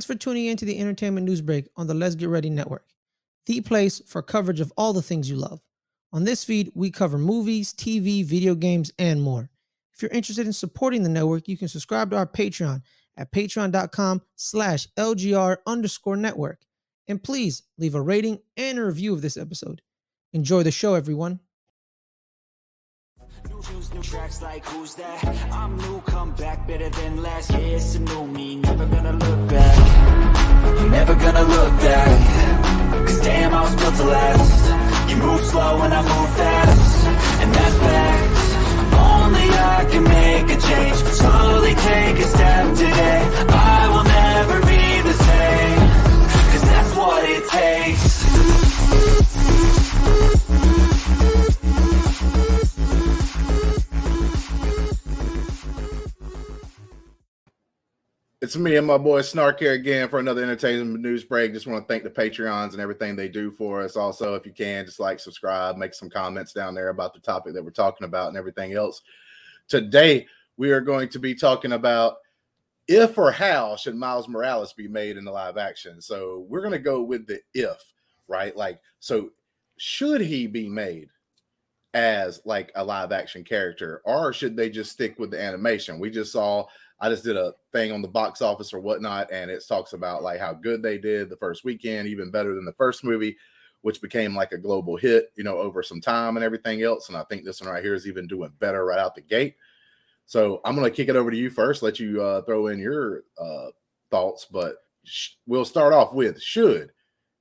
Thanks for tuning in to the Entertainment News Break on the Let's Get Ready Network, the place for coverage of all the things you love. On this feed, we cover movies, TV, video games, and more. If you're interested in supporting the network, you can subscribe to our Patreon at patreon.com slash LGR underscore network. And please leave a rating and a review of this episode. Enjoy the show, everyone. Tracks like who's that? I'm new, come back better than last. Yeah, it's a new me, never gonna look back. you Never gonna look back. Cause damn, I was built to last. You move slow and I move fast. And that's facts. Only I can make a change. Slowly It's me and my boy Snark here again for another entertainment news break. Just want to thank the Patreons and everything they do for us. Also, if you can, just like, subscribe, make some comments down there about the topic that we're talking about and everything else. Today, we are going to be talking about if or how should Miles Morales be made in the live action. So we're going to go with the if, right? Like, so should he be made as like a live action character, or should they just stick with the animation? We just saw I just did a thing on the box office or whatnot, and it talks about like how good they did the first weekend, even better than the first movie, which became like a global hit, you know, over some time and everything else. And I think this one right here is even doing better right out the gate. So I'm gonna kick it over to you first, let you uh, throw in your uh, thoughts, but sh- we'll start off with should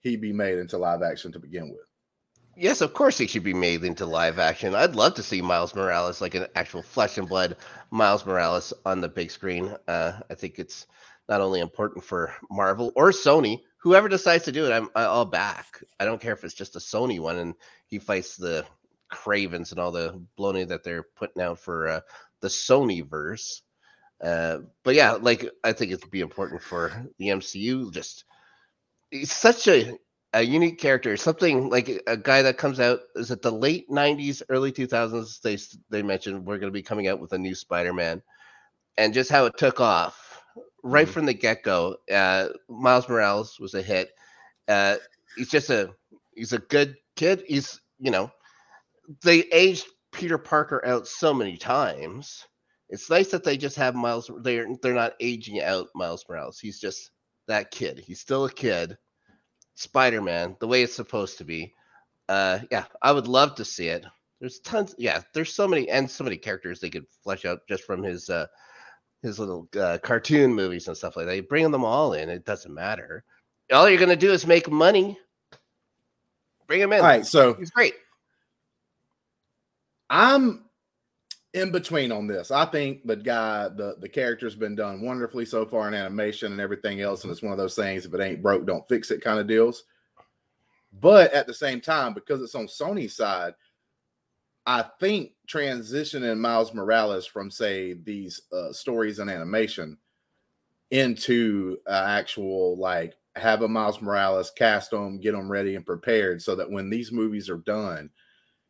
he be made into live action to begin with? Yes, of course he should be made into live action. I'd love to see Miles Morales, like an actual flesh and blood Miles Morales on the big screen. Uh, I think it's not only important for Marvel or Sony, whoever decides to do it, I'm I'll back. I don't care if it's just a Sony one and he fights the Kravens and all the baloney that they're putting out for uh, the Sony verse. Uh, but yeah, like I think it'd be important for the MCU. Just he's such a a unique character, something like a guy that comes out is it the late '90s, early 2000s? They they mentioned we're going to be coming out with a new Spider-Man, and just how it took off right Mhm. from the get-go. Uh, Miles Morales was a hit. Uh, he's just a he's a good kid. He's you know they aged Peter Parker out so many times. It's nice that they just have Miles. They're they're not aging out Miles Morales. He's just that kid. He's still a kid. Spider Man, the way it's supposed to be. Uh, yeah, I would love to see it. There's tons. Yeah, there's so many and so many characters they could flesh out just from his uh, his little uh, cartoon movies and stuff like that. You bring them all in. It doesn't matter. All you're gonna do is make money. Bring him in. All right, so He's great. I'm in between on this. I think the guy, the the character's been done wonderfully so far in animation and everything else, and it's one of those things. If it ain't broke, don't fix it kind of deals. But at the same time, because it's on Sony's side, I think transitioning Miles Morales from say these uh, stories and animation into uh, actual like have a Miles Morales cast them, get them ready and prepared, so that when these movies are done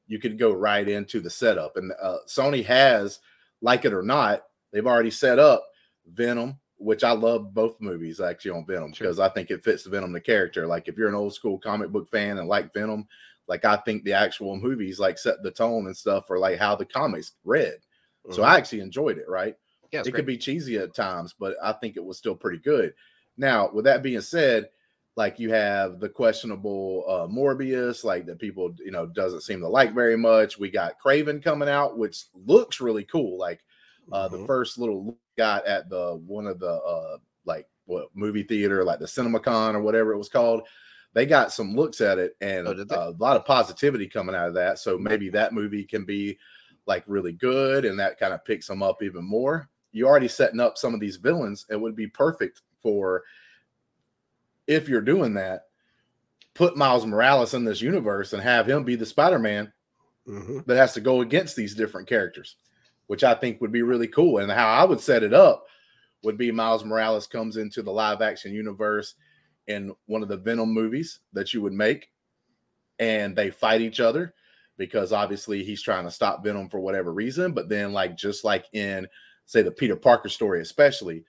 you could go right into the setup. And uh, Sony has, like it or not, they've already set up Venom, which I love both movies actually on Venom Sure. because I think it fits the Venom the character. Like if you're an old school comic book fan and like Venom, like I think the actual movies like set the tone and stuff for like how the comics read. So Mhm. I actually enjoyed it. Right yeah, it great. could be cheesy at times, but I think it was still pretty good. Now, with that being said, like you have the questionable uh, Morbius, like that people you know doesn't seem to like very much. We got Kraven coming out, which looks really cool. Like uh, the Mhm. first little got at the one of the uh, like what movie theater, like the CinemaCon or whatever it was called. They got some looks at it and Oh, they? a lot of positivity coming out of that. So maybe that movie can be like really good and that kind of picks them up even more. You're already setting up some of these villains. It would be perfect for if you're doing that, put Miles Morales in this universe and have him be the Spider-Man Mhm. that has to go against these different characters, which I think would be really cool. And how I would set it up would be Miles Morales comes into the live action universe in one of the Venom movies that you would make, and they fight each other because obviously he's trying to stop Venom for whatever reason. But then, like just like in say the Peter Parker story, especially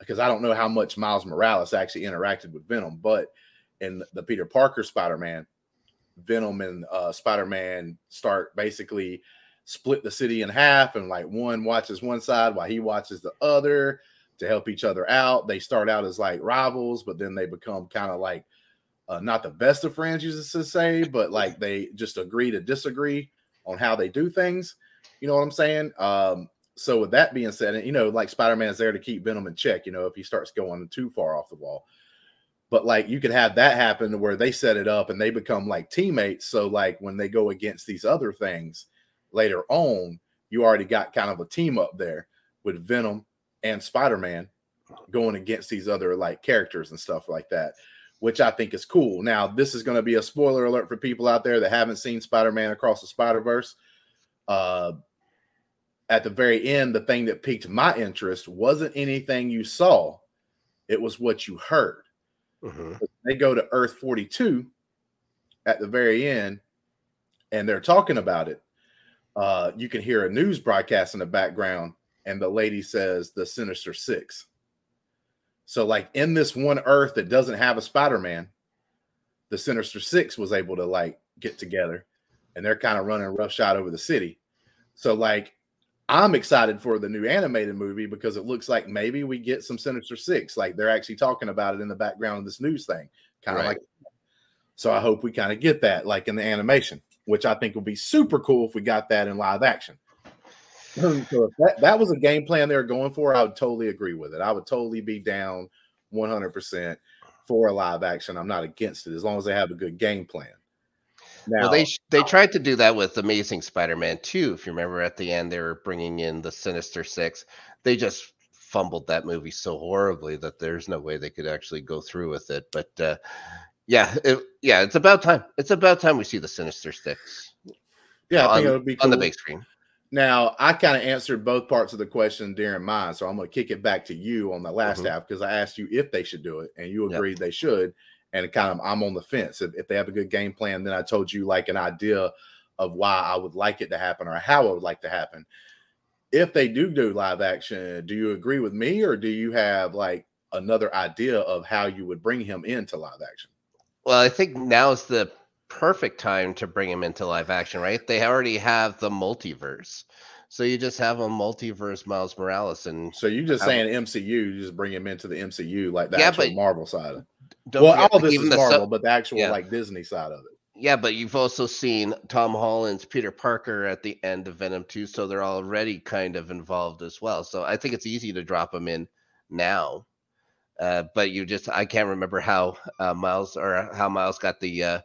because I don't know how much Miles Morales actually interacted with Venom, but in the Peter Parker Spider Man, Venom and uh, Spider Man start basically split the city in half, and like one watches one side while he watches the other to help each other out. They start out as like rivals, but then they become kind of like uh, not the best of friends, you to say, but like they just agree to disagree on how they do things. You know what I'm saying? Um, so with that being said, and, you know, like Spider Man's there to keep Venom in check. You know, if he starts going too far off the wall. But like you could have that happen to where they set it up and they become like teammates. So like when they go against these other things later on, you already got kind of a team up there with Venom and Spider Man going against these other like characters and stuff like that, which I think is cool. Now, this is going to be a spoiler alert for people out there that haven't seen Spider Man Across the Spider Verse. Uh, at the very end, the thing that piqued my interest wasn't anything you saw, it was what you heard. Mm-hmm. They go to Earth 42 at the very end and they're talking about it. Uh, you can hear a news broadcast in the background, and the lady says the Sinister Six. So, like in this one Earth that doesn't have a Spider Man, the Sinister Six was able to like get together and they're kind of running roughshod over the city. So, like, I'm excited for the new animated movie because it looks like maybe we get some Sinister Six. Like they're actually talking about it in the background of this news thing, kind of right. like. So I hope we kind of get that, like in the animation, which I think would be super cool if we got that in live action. Mm. so if that, that was a game plan they were going for, I would totally agree with it. I would totally be down 100% for a live action. I'm not against it as long as they have a good game plan. Now, well, they they tried to do that with Amazing Spider-Man 2. If you remember, at the end they were bringing in the Sinister Six. They just fumbled that movie so horribly that there's no way they could actually go through with it. But uh, yeah, it, yeah, it's about time. It's about time we see the Sinister Six. Yeah, I think it would be cool. on the big screen. Now, I kind of answered both parts of the question during mine, so I'm going to kick it back to you on the last mm-hmm. half because I asked you if they should do it, and you agreed yep. they should and kind of I'm on the fence. If, if they have a good game plan, then I told you like an idea of why I would like it to happen or how I would like to happen. If they do do live action, do you agree with me or do you have like another idea of how you would bring him into live action? Well, I think now is the perfect time to bring him into live action, right? They already have the multiverse. So you just have a multiverse Miles Morales, and so you're just saying MCU, you just bring him into the MCU like the yeah, actual but, Marvel side. Don't well, all this is Marvel, but the actual yeah. like Disney side of it. Yeah, but you've also seen Tom Holland's Peter Parker at the end of Venom 2, so they're already kind of involved as well. So I think it's easy to drop them in now. Uh, but you just I can't remember how uh, Miles or how Miles got the uh,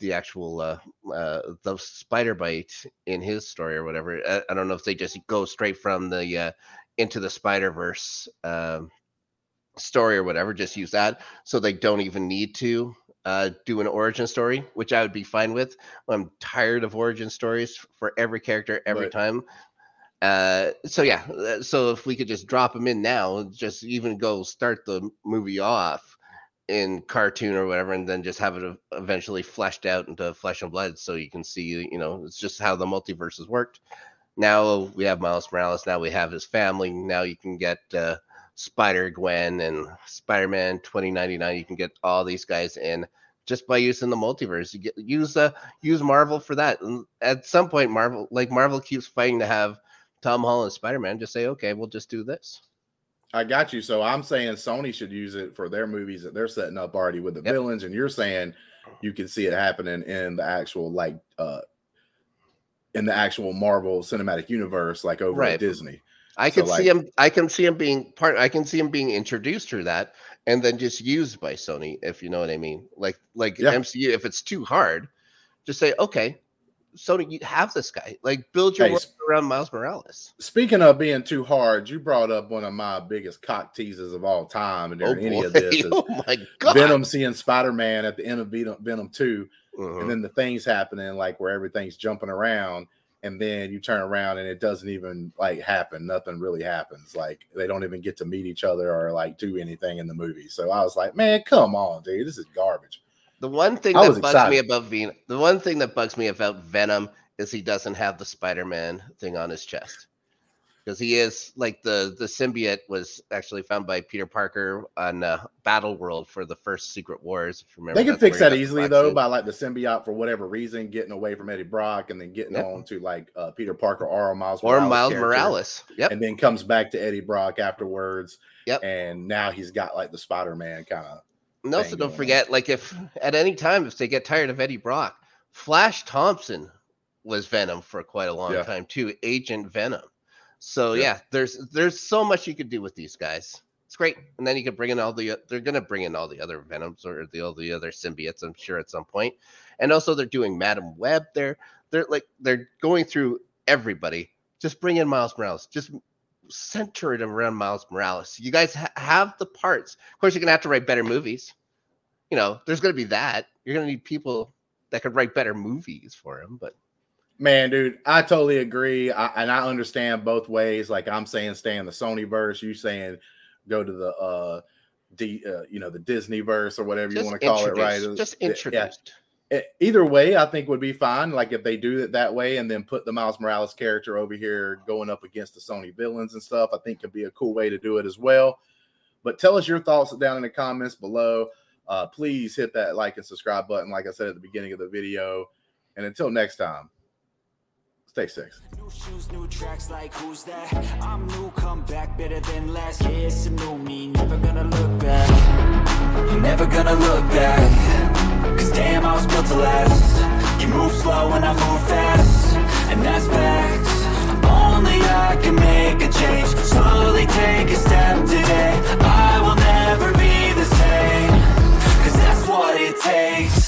the actual uh, uh, the spider bite in his story or whatever. I, I, don't know if they just go straight from the uh, into the Spider Verse um, story or whatever, just use that so they don't even need to uh, do an origin story, which I would be fine with. I'm tired of origin stories for every character every right. time. Uh, so yeah, uh, so if we could just drop them in now, just even go start the movie off in cartoon or whatever, and then just have it eventually fleshed out into flesh and blood, so you can see, you know, it's just how the multiverses worked. Now we have Miles Morales. Now we have his family. Now you can get uh, Spider Gwen and Spider Man 2099. You can get all these guys in just by using the multiverse. You get use uh use Marvel for that. And at some point, Marvel like Marvel keeps fighting to have Tom Holland Spider Man. Just say, okay, we'll just do this. I got you. So I'm saying Sony should use it for their movies that they're setting up already with the yep. villains, and you're saying you can see it happening in the actual like uh in the actual Marvel cinematic universe, like over right. at Disney. I can so, see him. I can see him being part. I can see him being introduced through that, and then just used by Sony, if you know what I mean. Like like yeah. MCU, if it's too hard, just say okay, Sony, you have this guy. Like build your hey, world around Miles Morales. Speaking of being too hard, you brought up one of my biggest cock teasers of all time, and oh, any of this, oh my god, Venom seeing Spider Man at the end of Venom, Venom 2 uh-huh. and then the things happening like where everything's jumping around and then you turn around and it doesn't even like happen. Nothing really happens. Like they don't even get to meet each other or like do anything in the movie. So i was like man come on dude. This is garbage. The one thing that bugs excited. me about Venom, the one thing that bugs me about Venom is he doesn't have the Spider-Man thing on his chest. Because he is like the the symbiote was actually found by Peter Parker on uh, Battle World for the first Secret Wars. If you remember, They can fix that easily though by like the symbiote for whatever reason getting away from Eddie Brock and then getting Yep. on to like uh, Peter Parker or Miles or Morales Miles Morales. Yep. and then comes back to Eddie Brock afterwards. Yep. And now he's got like the Spider Man kind of. And also, don't on. forget, like if at any time if they get tired of Eddie Brock, Flash Thompson was Venom for quite a long Yeah. time too, Agent Venom. So Yeah. yeah. there's there's so much you could do with these guys. It's great, and then you could bring in all the they're gonna bring in all the other Venoms or the all the other symbiotes, I'm sure at some point. And also they're doing Madame Web. They're they're like they're going through everybody. Just bring in Miles Morales. Just center it around Miles Morales. You guys ha- have the parts. Of course, you're gonna have to write better movies. You know, there's gonna be that. You're gonna need people that could write better movies for him. But Man, dude, I totally agree, I, and I understand both ways. Like I'm saying, stay in the Sony verse. You saying go to the uh, D, uh, you know, the Disney verse or whatever you want to call it, right? Just Yeah, yeah. Either way, I think would be fine. Like if they do it that way and then put the Miles Morales character over here going up against the Sony villains and stuff, I think could be a cool way to do it as well. But tell us your thoughts down in the comments below. Uh, please hit that like and subscribe button, like I said at the beginning of the video. And until next time, Stay sexy. New shoes, new tracks, like who's that? I'm new, come back better than last. It's a new me, never gonna look back. Never gonna look back. Cause damn, I was built to last. You move slow and I move fast. And that's facts. Only I can make a change. Slowly take a step today. I will never be the same. Cause that's what it takes.